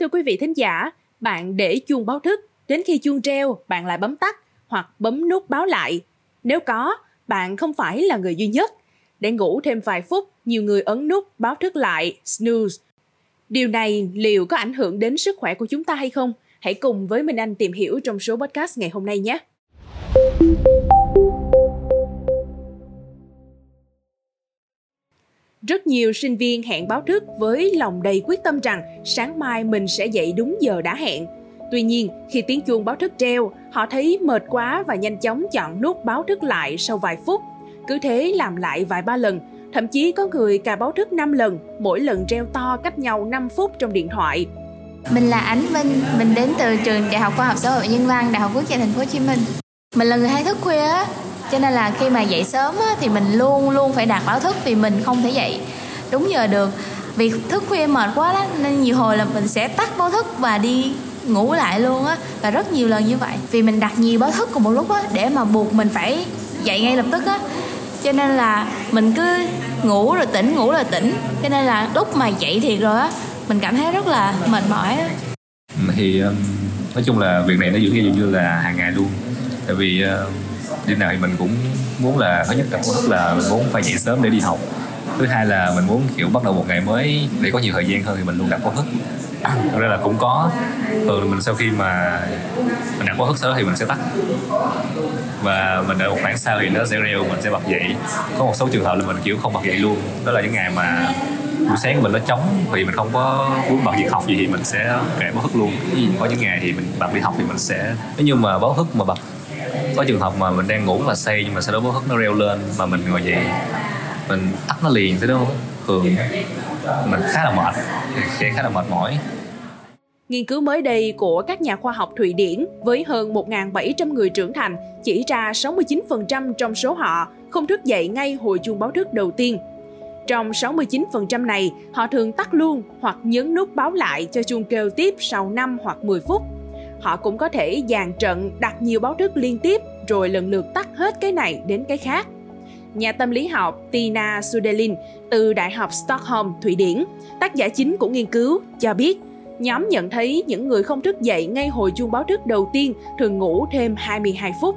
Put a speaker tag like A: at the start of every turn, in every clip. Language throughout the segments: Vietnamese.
A: Thưa quý vị thính giả, bạn để chuông báo thức, đến khi chuông treo bạn lại bấm tắt hoặc bấm nút báo lại. Nếu có, bạn không phải là người duy nhất. Để ngủ thêm vài phút, nhiều người ấn nút báo thức lại snooze. Điều này liệu có ảnh hưởng đến sức khỏe của chúng ta hay không? Hãy cùng với Minh Anh tìm hiểu trong số podcast ngày hôm nay nhé. Rất nhiều sinh viên hẹn báo thức với lòng đầy quyết tâm rằng sáng mai mình sẽ dậy đúng giờ đã hẹn. Tuy nhiên, khi tiếng chuông báo thức treo, họ thấy mệt quá và nhanh chóng chọn nút báo thức lại sau vài phút. Cứ thế làm lại vài ba lần, thậm chí có người cài báo thức 5 lần, mỗi lần treo to cách nhau 5 phút trong điện thoại.
B: Mình là Ánh Minh, mình đến từ trường Đại học Khoa học Xã hội Nhân văn, Đại học Quốc gia Thành phố Hồ Chí Minh. Mình là người hay thức khuya á, cho nên là khi mà dậy sớm á, thì mình luôn luôn phải đặt báo thức vì mình không thể dậy. Đúng giờ được. Vì thức khuya mệt quá đó nên nhiều hồi là mình sẽ tắt báo thức và đi ngủ lại luôn á. Và rất nhiều lần như vậy. Vì mình đặt nhiều báo thức cùng một lúc á để mà buộc mình phải dậy ngay lập tức á. Cho nên là mình cứ ngủ rồi tỉnh ngủ rồi tỉnh. Cho nên là lúc mà dậy thiệt rồi á mình cảm thấy rất là mệt mỏi á.
C: Thì um, nói chung là việc này nó diễn ra như là hàng ngày luôn. Tại vì um, đi nào thì mình cũng muốn là thứ nhất là là mình muốn phải dậy sớm để đi học. Thứ hai là mình muốn kiểu bắt đầu một ngày mới để có nhiều thời gian hơn thì mình luôn đặt báo thức thật ra là cũng có. Thường mình sau khi mà mình đặt báo thức sớm thì mình sẽ tắt. Và mình đợi một khoảng sau thì nó sẽ reo mình sẽ bật dậy. Có một số trường hợp là mình kiểu không bật dậy luôn. Đó là những ngày mà buổi sáng của mình nó trống thì mình không có muốn bật việc học gì thì mình sẽ kệ báo thức luôn. Có những ngày thì mình bật đi học thì mình sẽ nếu như mà báo thức mà bật có trường hợp mà mình đang ngủ mà say nhưng mà sau đó báo hất nó reo lên mà mình ngồi dậy mình tắt nó liền thế đâu thường mình khá là mệt sẽ khá là mệt mỏi
A: Nghiên cứu mới đây của các nhà khoa học Thụy Điển với hơn 1.700 người trưởng thành chỉ ra 69% trong số họ không thức dậy ngay hồi chuông báo thức đầu tiên. Trong 69% này, họ thường tắt luôn hoặc nhấn nút báo lại cho chuông kêu tiếp sau 5 hoặc 10 phút. Họ cũng có thể dàn trận đặt nhiều báo thức liên tiếp rồi lần lượt tắt hết cái này đến cái khác nhà tâm lý học Tina Sudelin từ Đại học Stockholm, Thụy Điển, tác giả chính của nghiên cứu, cho biết nhóm nhận thấy những người không thức dậy ngay hồi chuông báo thức đầu tiên thường ngủ thêm 22 phút.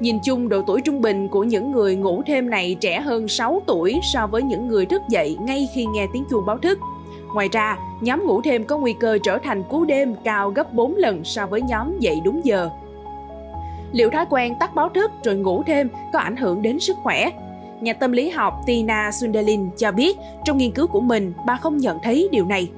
A: Nhìn chung độ tuổi trung bình của những người ngủ thêm này trẻ hơn 6 tuổi so với những người thức dậy ngay khi nghe tiếng chuông báo thức. Ngoài ra, nhóm ngủ thêm có nguy cơ trở thành cú đêm cao gấp 4 lần so với nhóm dậy đúng giờ. Liệu thói quen tắt báo thức rồi ngủ thêm có ảnh hưởng đến sức khỏe? Nhà tâm lý học Tina Sunderlin cho biết trong nghiên cứu của mình bà không nhận thấy điều này.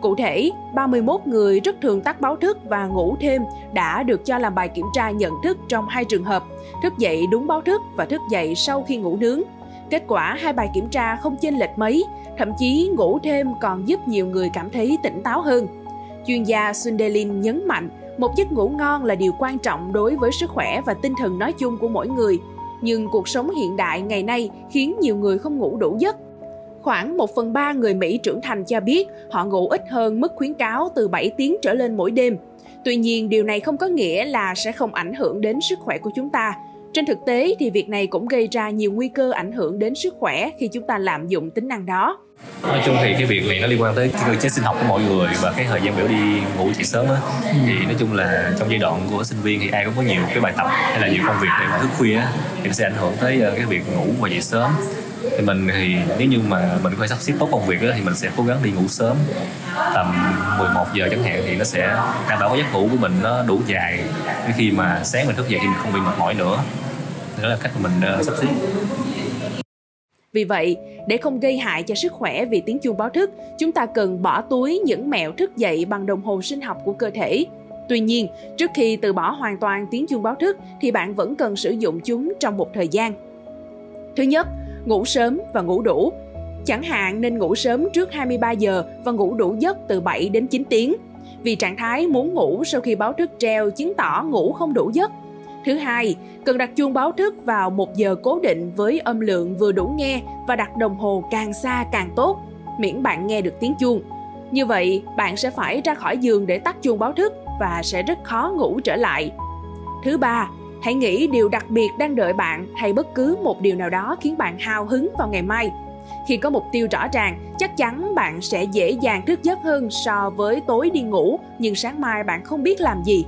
A: Cụ thể, 31 người rất thường tắt báo thức và ngủ thêm đã được cho làm bài kiểm tra nhận thức trong hai trường hợp, thức dậy đúng báo thức và thức dậy sau khi ngủ nướng. Kết quả hai bài kiểm tra không chênh lệch mấy, thậm chí ngủ thêm còn giúp nhiều người cảm thấy tỉnh táo hơn. Chuyên gia Sundelin nhấn mạnh, một giấc ngủ ngon là điều quan trọng đối với sức khỏe và tinh thần nói chung của mỗi người nhưng cuộc sống hiện đại ngày nay khiến nhiều người không ngủ đủ giấc. Khoảng 1 phần 3 người Mỹ trưởng thành cho biết họ ngủ ít hơn mức khuyến cáo từ 7 tiếng trở lên mỗi đêm. Tuy nhiên, điều này không có nghĩa là sẽ không ảnh hưởng đến sức khỏe của chúng ta. Trên thực tế thì việc này cũng gây ra nhiều nguy cơ ảnh hưởng đến sức khỏe khi chúng ta lạm dụng tính năng đó.
C: Nói chung thì cái việc này nó liên quan tới cơ chế sinh học của mọi người và cái thời gian biểu đi ngủ dậy sớm á. Thì nói chung là trong giai đoạn của sinh viên thì ai cũng có nhiều cái bài tập hay là nhiều công việc để mà thức khuya á, thì nó sẽ ảnh hưởng tới ờ, cái việc ngủ và dậy sớm. Thì mình thì nếu như mà mình có thể sắp xếp tốt công việc đó, thì mình sẽ cố gắng đi ngủ sớm. Tầm 11 giờ chẳng hạn thì nó sẽ đảm bảo cái giấc ngủ của mình nó đủ dài. Khi mà sáng mình thức dậy thì mình không bị mệt mỏi nữa đó là cách mà mình uh, sắp xếp
A: vì vậy, để không gây hại cho sức khỏe vì tiếng chuông báo thức, chúng ta cần bỏ túi những mẹo thức dậy bằng đồng hồ sinh học của cơ thể. Tuy nhiên, trước khi từ bỏ hoàn toàn tiếng chuông báo thức thì bạn vẫn cần sử dụng chúng trong một thời gian. Thứ nhất, ngủ sớm và ngủ đủ. Chẳng hạn nên ngủ sớm trước 23 giờ và ngủ đủ giấc từ 7 đến 9 tiếng. Vì trạng thái muốn ngủ sau khi báo thức treo chứng tỏ ngủ không đủ giấc Thứ hai, cần đặt chuông báo thức vào một giờ cố định với âm lượng vừa đủ nghe và đặt đồng hồ càng xa càng tốt, miễn bạn nghe được tiếng chuông. Như vậy, bạn sẽ phải ra khỏi giường để tắt chuông báo thức và sẽ rất khó ngủ trở lại. Thứ ba, hãy nghĩ điều đặc biệt đang đợi bạn hay bất cứ một điều nào đó khiến bạn hào hứng vào ngày mai. Khi có mục tiêu rõ ràng, chắc chắn bạn sẽ dễ dàng thức giấc hơn so với tối đi ngủ nhưng sáng mai bạn không biết làm gì.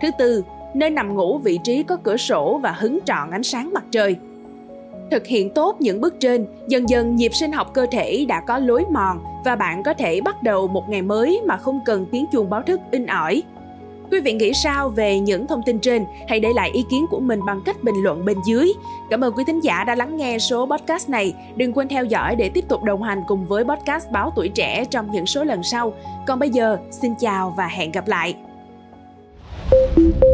A: Thứ tư, nơi nằm ngủ vị trí có cửa sổ và hứng trọn ánh sáng mặt trời. Thực hiện tốt những bước trên, dần dần nhịp sinh học cơ thể đã có lối mòn và bạn có thể bắt đầu một ngày mới mà không cần tiếng chuông báo thức in ỏi. Quý vị nghĩ sao về những thông tin trên? Hãy để lại ý kiến của mình bằng cách bình luận bên dưới. Cảm ơn quý thính giả đã lắng nghe số podcast này. Đừng quên theo dõi để tiếp tục đồng hành cùng với podcast Báo Tuổi Trẻ trong những số lần sau. Còn bây giờ, xin chào và hẹn gặp lại. thank you